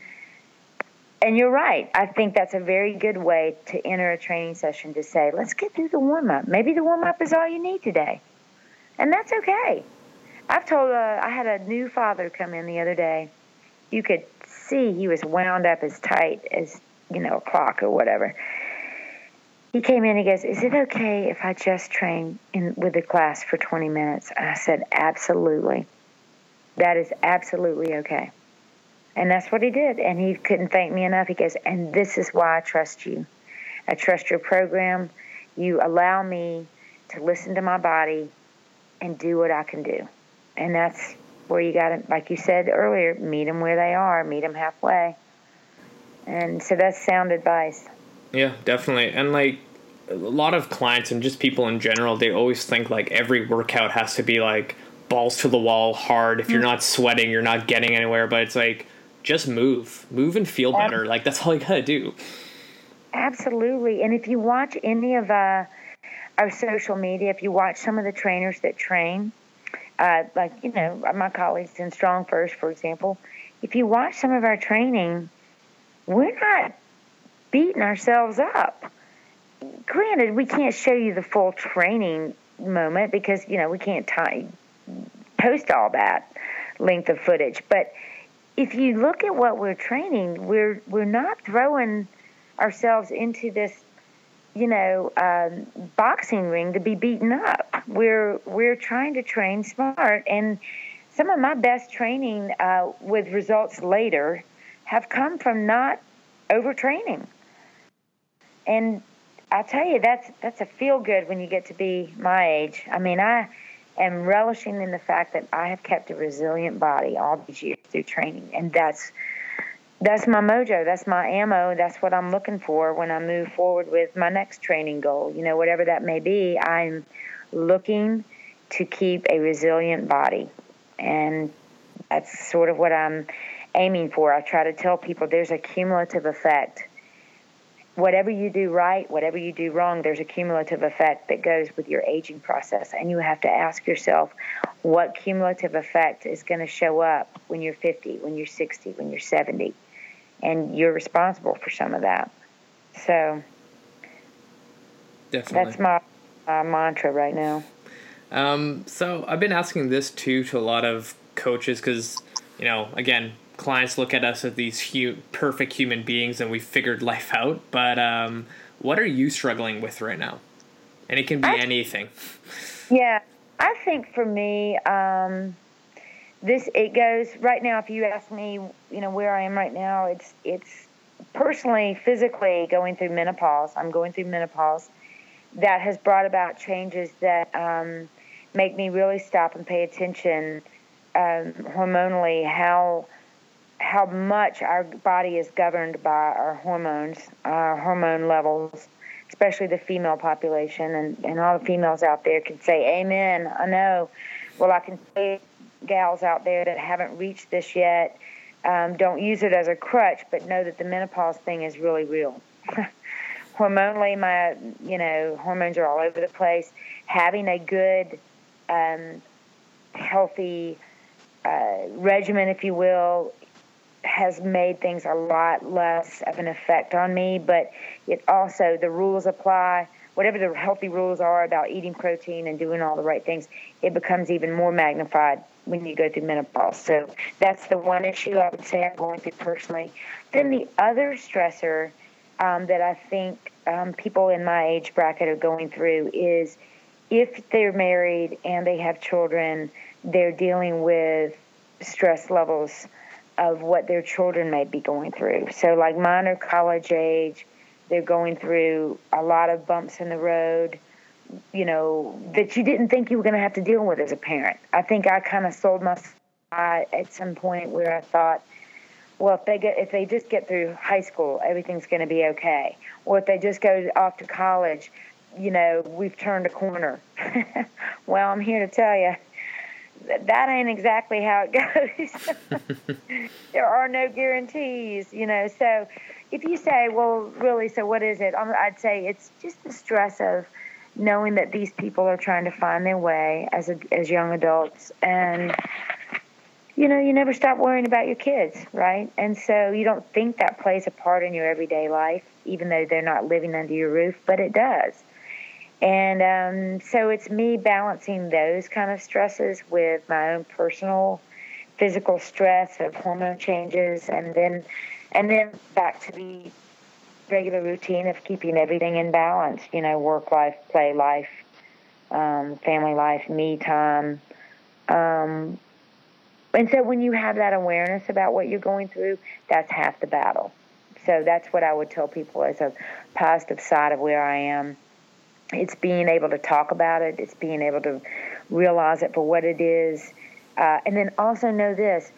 and you're right. I think that's a very good way to enter a training session to say, let's get through the warm up. Maybe the warm up is all you need today. And that's okay. I've told, uh, I had a new father come in the other day. You could see he was wound up as tight as, you know, a clock or whatever. He came in and he goes, Is it okay if I just train in, with the class for 20 minutes? And I said, Absolutely. That is absolutely okay. And that's what he did. And he couldn't thank me enough. He goes, And this is why I trust you. I trust your program. You allow me to listen to my body and do what I can do. And that's where you got to, like you said earlier, meet them where they are, meet them halfway. And so that's sound advice. Yeah, definitely. And like a lot of clients and just people in general, they always think like every workout has to be like balls to the wall hard. If you're mm-hmm. not sweating, you're not getting anywhere. But it's like, just move, move and feel better. Like that's all you gotta do. Absolutely. And if you watch any of uh, our social media, if you watch some of the trainers that train, uh, like you know my colleagues in StrongFirst, for example, if you watch some of our training, we're not beating ourselves up. Granted, we can't show you the full training moment because you know we can't t- post all that length of footage, but if you look at what we're training, we're we're not throwing ourselves into this, you know, um, boxing ring to be beaten up. We're we're trying to train smart, and some of my best training uh, with results later have come from not overtraining. And I'll tell you, that's that's a feel good when you get to be my age. I mean, I am relishing in the fact that I have kept a resilient body all these years through training, and that's that's my mojo. That's my ammo. That's what I'm looking for when I move forward with my next training goal. You know, whatever that may be, I'm looking to keep a resilient body, and that's sort of what I'm aiming for. I try to tell people there's a cumulative effect whatever you do right, whatever you do wrong, there's a cumulative effect that goes with your aging process. And you have to ask yourself what cumulative effect is going to show up when you're 50, when you're 60, when you're 70. And you're responsible for some of that. So Definitely. that's my, my mantra right now. Um, so I've been asking this too to a lot of coaches because, you know, again, clients look at us as these hu- perfect human beings and we figured life out. But um, what are you struggling with right now? And it can be I, anything. Yeah, I think for me, um, this it goes right now. If you ask me, you know where I am right now, it's it's personally, physically going through menopause. I'm going through menopause. That has brought about changes that um, make me really stop and pay attention um, hormonally how how much our body is governed by our hormones, our hormone levels, especially the female population. And, and all the females out there can say, Amen. I know. Well, I can say, gals out there that haven't reached this yet, um, don't use it as a crutch, but know that the menopause thing is really real. *laughs* Hormonally, my you know hormones are all over the place. Having a good, um, healthy uh, regimen, if you will, has made things a lot less of an effect on me, but it also, the rules apply. Whatever the healthy rules are about eating protein and doing all the right things, it becomes even more magnified when you go through menopause. So that's the one issue I would say I'm going through personally. Then the other stressor um, that I think um, people in my age bracket are going through is if they're married and they have children, they're dealing with stress levels of what their children may be going through. So, like mine are college age, they're going through a lot of bumps in the road, you know, that you didn't think you were going to have to deal with as a parent. I think I kind of sold my at some point where I thought, well, if they get if they just get through high school, everything's going to be okay. Or if they just go off to college, you know, we've turned a corner. *laughs* well, I'm here to tell you that ain't exactly how it *laughs* goes. *laughs* there are no guarantees, you know. So if you say, well, really, so what is it? I'd say it's just the stress of knowing that these people are trying to find their way as a, as young adults, and you know, you never stop worrying about your kids, right? And so you don't think that plays a part in your everyday life, even though they're not living under your roof, but it does. And um, so it's me balancing those kind of stresses with my own personal physical stress of hormone changes, and then and then back to the regular routine of keeping everything in balance. You know, work life, play life, um, family life, me time. Um, and so when you have that awareness about what you're going through, that's half the battle. So that's what I would tell people as a positive side of where I am. It's being able to talk about it. It's being able to realize it for what it is. Uh, and then also know this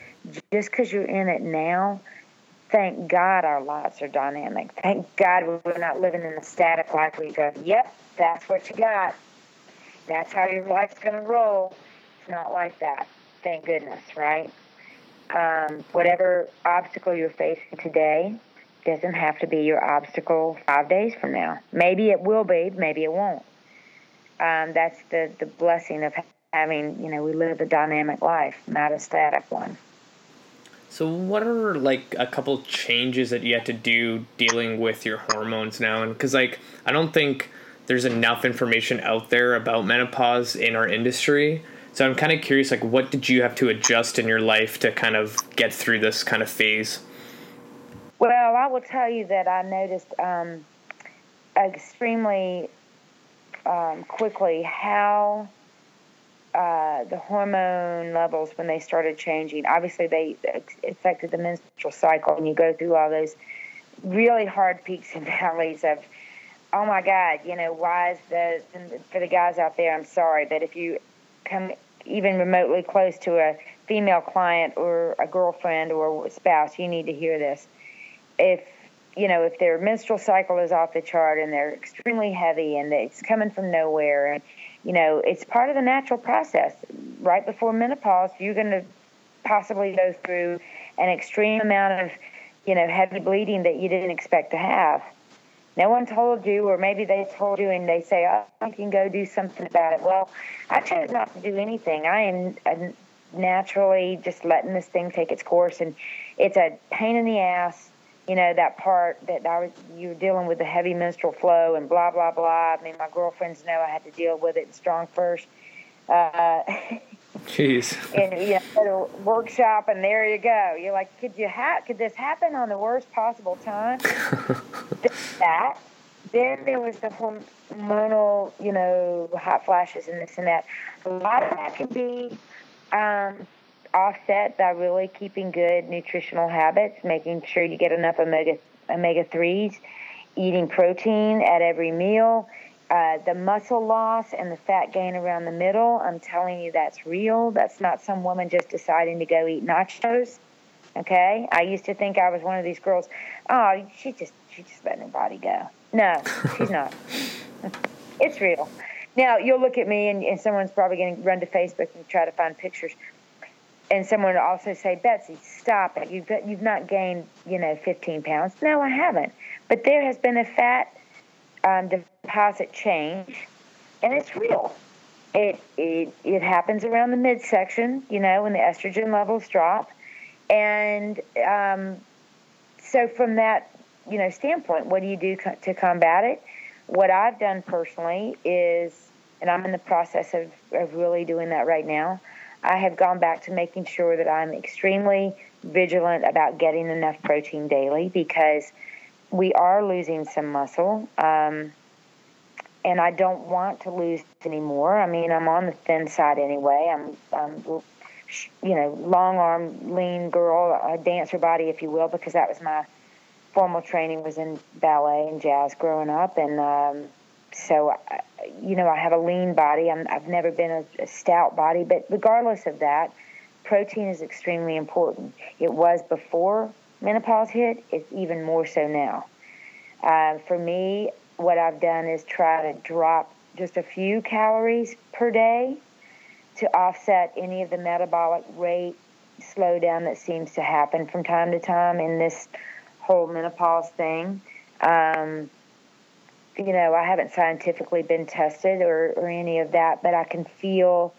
just because you're in it now, thank God our lives are dynamic. Thank God we're not living in a static life where you go, yep, that's what you got. That's how your life's going to roll. It's not like that thank goodness, right? Um, whatever obstacle you're facing today doesn't have to be your obstacle five days from now. Maybe it will be, maybe it won't. Um, that's the, the blessing of having, you know, we live a dynamic life, not a static one. So, what are like a couple changes that you had to do dealing with your hormones now? And because, like, I don't think there's enough information out there about menopause in our industry. So I'm kind of curious, like, what did you have to adjust in your life to kind of get through this kind of phase? Well, I will tell you that I noticed um, extremely um, quickly how uh, the hormone levels, when they started changing, obviously they affected the menstrual cycle, and you go through all those really hard peaks and valleys of, oh my God, you know, why is the, for the guys out there, I'm sorry, but if you come even remotely close to a female client or a girlfriend or spouse, you need to hear this. If you know if their menstrual cycle is off the chart and they're extremely heavy and it's coming from nowhere, and you know it's part of the natural process. Right before menopause, you're going to possibly go through an extreme amount of you know heavy bleeding that you didn't expect to have no one told you, or maybe they told you and they say, oh, I can go do something about it. Well, I chose not to do anything. I am uh, naturally just letting this thing take its course, and it's a pain in the ass. You know that part that I was you were dealing with the heavy menstrual flow and blah blah blah. I mean, my girlfriends know I had to deal with it in StrongFirst. Uh, *laughs* Jeez. and you know, workshop, and there you go. You're like, could you ha- could this happen on the worst possible time? *laughs* that. Then there was the hormonal, you know, hot flashes and this and that. A lot of that can be um, offset by really keeping good nutritional habits, making sure you get enough omega omega threes, eating protein at every meal uh, the muscle loss and the fat gain around the middle, I'm telling you that's real. That's not some woman just deciding to go eat nachos. Okay? I used to think I was one of these girls. Oh, she just she just letting her body go. No, she's not. *laughs* it's real. Now you'll look at me and, and someone's probably going to run to Facebook and try to find pictures. And someone would also say, Betsy, stop it. You've got, you've not gained, you know, 15 pounds. No, I haven't. But there has been a fat um, deposit change, and it's real. It, it it happens around the midsection, you know, when the estrogen levels drop, and um, so from that you know standpoint, what do you do co- to combat it? What I've done personally is, and I'm in the process of, of really doing that right now. I have gone back to making sure that I'm extremely vigilant about getting enough protein daily because we are losing some muscle. Um, and I don't want to lose anymore. I mean, I'm on the thin side anyway. I'm, I'm you know, long arm, lean girl, a dancer body, if you will, because that was my formal training was in ballet and jazz growing up, and um, so you know, I have a lean body. I'm, I've never been a, a stout body, but regardless of that, protein is extremely important. It was before menopause hit, it's even more so now. Uh, for me, what I've done is try to drop just a few calories per day to offset any of the metabolic rate slowdown that seems to happen from time to time in this whole menopause thing. Um, you know, I haven't scientifically been tested or, or any of that, but I can feel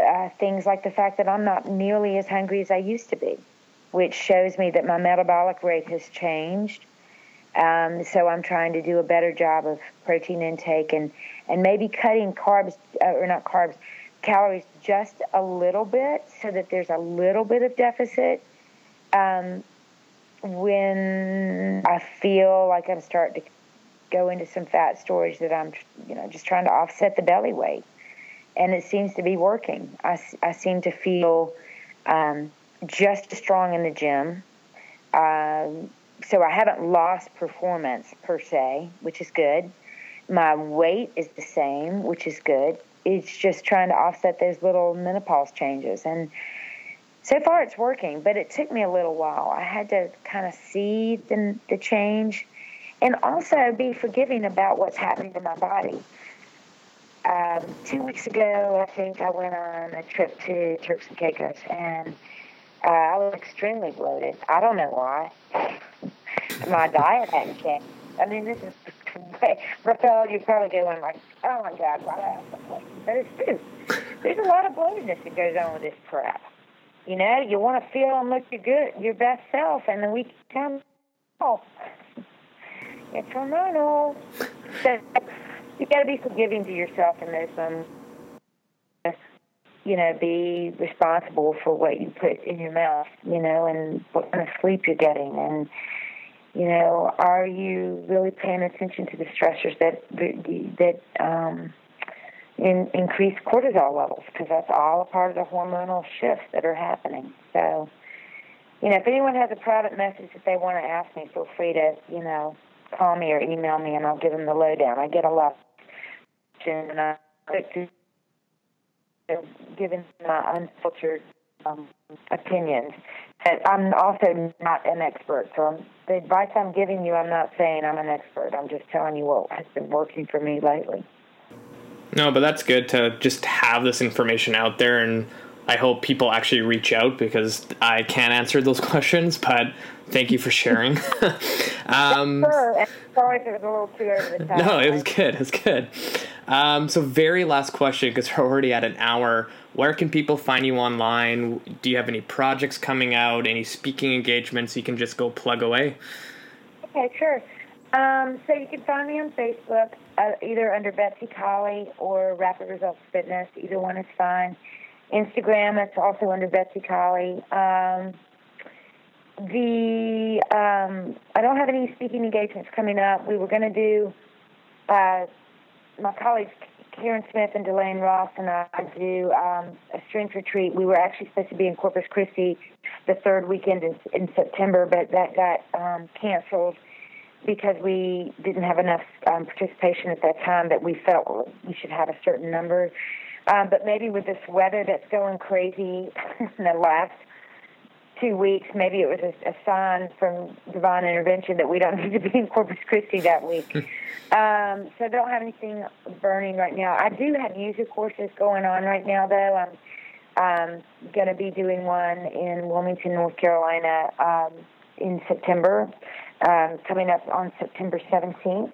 uh, things like the fact that I'm not nearly as hungry as I used to be, which shows me that my metabolic rate has changed. Um, so I'm trying to do a better job of protein intake and, and maybe cutting carbs, uh, or not carbs, calories just a little bit so that there's a little bit of deficit um, when I feel like I'm starting to go into some fat storage that I'm, you know, just trying to offset the belly weight. And it seems to be working. I, I seem to feel um, just as strong in the gym. Um, so I haven't lost performance per se, which is good. My weight is the same, which is good. It's just trying to offset those little menopause changes. And so far it's working, but it took me a little while. I had to kind of see the, the change and also be forgiving about what's happening to my body. Um, two weeks ago, I think I went on a trip to Turks and Caicos, and uh, I was extremely bloated. I don't know why. *laughs* my diet hadn't changed. I mean, this is *laughs* Rafael, you're probably going like, oh my God, why do I have? But it's true. There's a lot of bloatedness that goes on with this crap. You know, you want to feel and look your good, your best self, and the week comes off. It's hormonal. You got to be forgiving to yourself in those moments. You know, be responsible for what you put in your mouth. You know, and what kind of sleep you're getting, and you know, are you really paying attention to the stressors that that um, in, increase cortisol levels? Because that's all a part of the hormonal shifts that are happening. So, you know, if anyone has a private message that they want to ask me, feel free to, you know, call me or email me, and I'll give them the lowdown. I get a lot, and I like to giving my unfiltered um, opinions. And I'm also not an expert, so I'm, the advice I'm giving you, I'm not saying I'm an expert. I'm just telling you what has been working for me lately. No, but that's good to just have this information out there, and I hope people actually reach out because I can't answer those *laughs* questions. But thank you for sharing. *laughs* um, sure. Sorry if it was a little too over the top. No, it was good. It was good. Um, so, very last question because we're already at an hour. Where can people find you online? Do you have any projects coming out? Any speaking engagements? You can just go plug away. Okay, sure. Um, so you can find me on Facebook, uh, either under Betsy Collie or Rapid Results Fitness. Either one is fine. Instagram, it's also under Betsy Collie. Um, the um, I don't have any speaking engagements coming up. We were going to do uh, my colleagues Karen Smith and Delane Ross and I do um, a strength retreat. We were actually supposed to be in Corpus Christi the third weekend in, in September, but that got um, canceled because we didn't have enough um, participation at that time that we felt we should have a certain number. Um, but maybe with this weather that's going crazy *laughs* in the last two weeks, maybe it was a, a sign from divine intervention that we don't *laughs* need to be in Corpus Christi that week. *laughs* um, so I don't have anything burning right now. I do have music courses going on right now, though. I'm um, going to be doing one in Wilmington, North Carolina um, in September, um, coming up on September 17th.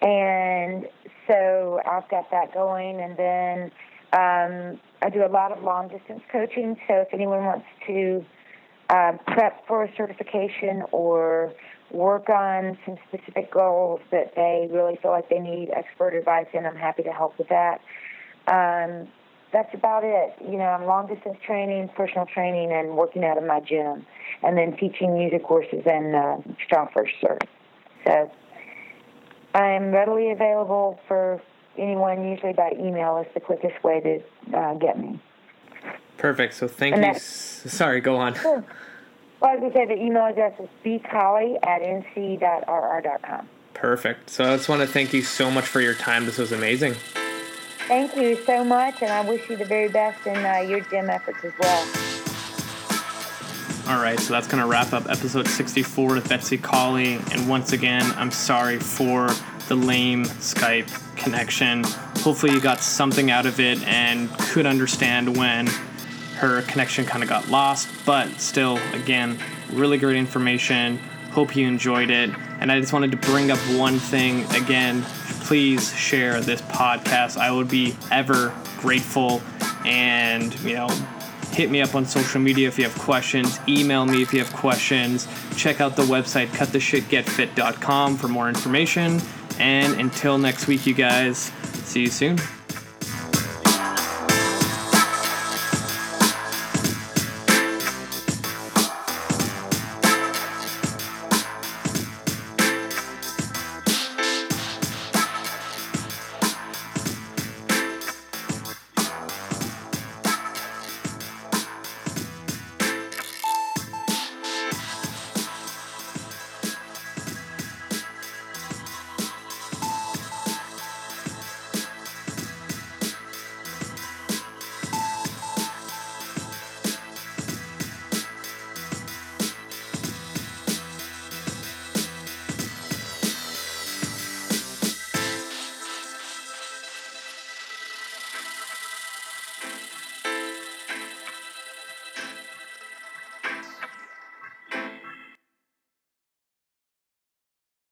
And so I've got that going. And then um, I do a lot of long distance coaching. So if anyone wants to uh, prep for a certification or work on some specific goals that they really feel like they need expert advice in, I'm happy to help with that. Um, that's about it. You know, I'm long distance training, personal training, and working out of my gym, and then teaching music courses and uh, StrongFirst Cert. So I am readily available for anyone. Usually by email is the quickest way to uh, get me. Perfect. So thank and you. Sorry, go on. Sure. Well, as I say, the email address is bcolley at nc.rr.com. Perfect. So I just want to thank you so much for your time. This was amazing. Thank you so much, and I wish you the very best in uh, your gym efforts as well. All right, so that's going to wrap up episode 64 with Betsy Collie. And once again, I'm sorry for the lame Skype connection. Hopefully, you got something out of it and could understand when her connection kind of got lost, but still, again, really great information. Hope you enjoyed it. And I just wanted to bring up one thing again. Please share this podcast. I would be ever grateful. And, you know, hit me up on social media if you have questions. Email me if you have questions. Check out the website, cuttheshitgetfit.com for more information. And until next week, you guys, see you soon.